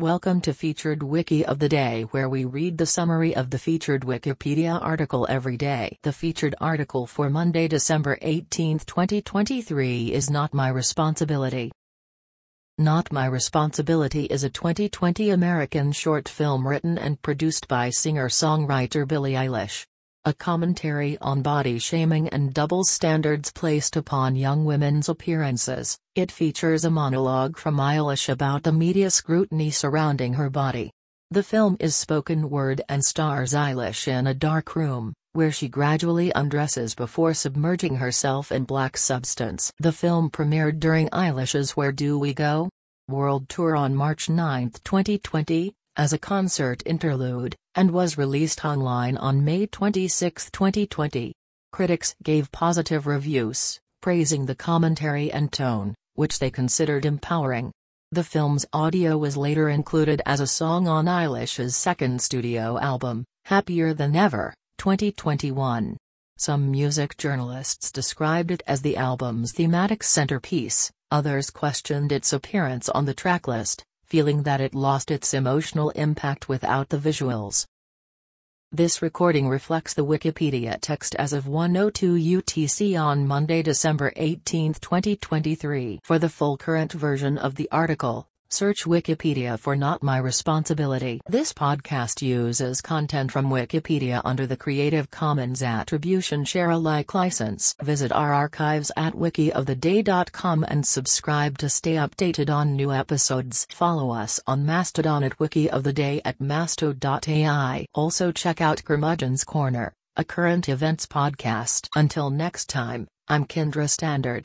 Welcome to Featured Wiki of the Day where we read the summary of the featured Wikipedia article every day. The featured article for Monday, December 18, 2023 is Not My Responsibility. Not My Responsibility is a 2020 American short film written and produced by singer-songwriter Billie Eilish. A commentary on body shaming and double standards placed upon young women's appearances, it features a monologue from Eilish about the media scrutiny surrounding her body. The film is spoken word and stars Eilish in a dark room, where she gradually undresses before submerging herself in black substance. The film premiered during Eilish's Where Do We Go? World Tour on March 9, 2020, as a concert interlude, and was released online on May 26, 2020. Critics gave positive reviews, praising the commentary and tone, which they considered empowering. The film's audio was later included as a song on Eilish's second studio album, Happier Than Ever, 2021. Some music journalists described it as the album's thematic centerpiece, others questioned its appearance on the tracklist feeling that it lost its emotional impact without the visuals. This recording reflects the Wikipedia text as of 102 UTC on Monday, December 18, 2023. For the full current version of the article, Search Wikipedia for Not My Responsibility. This podcast uses content from Wikipedia under the Creative Commons Attribution Share Alike license. Visit our archives at wikioftheday.com and subscribe to stay updated on new episodes. Follow us on Mastodon at wikioftheday at masto.ai. Also check out Curmudgeon's Corner, a current events podcast. Until next time, I'm Kendra Standard.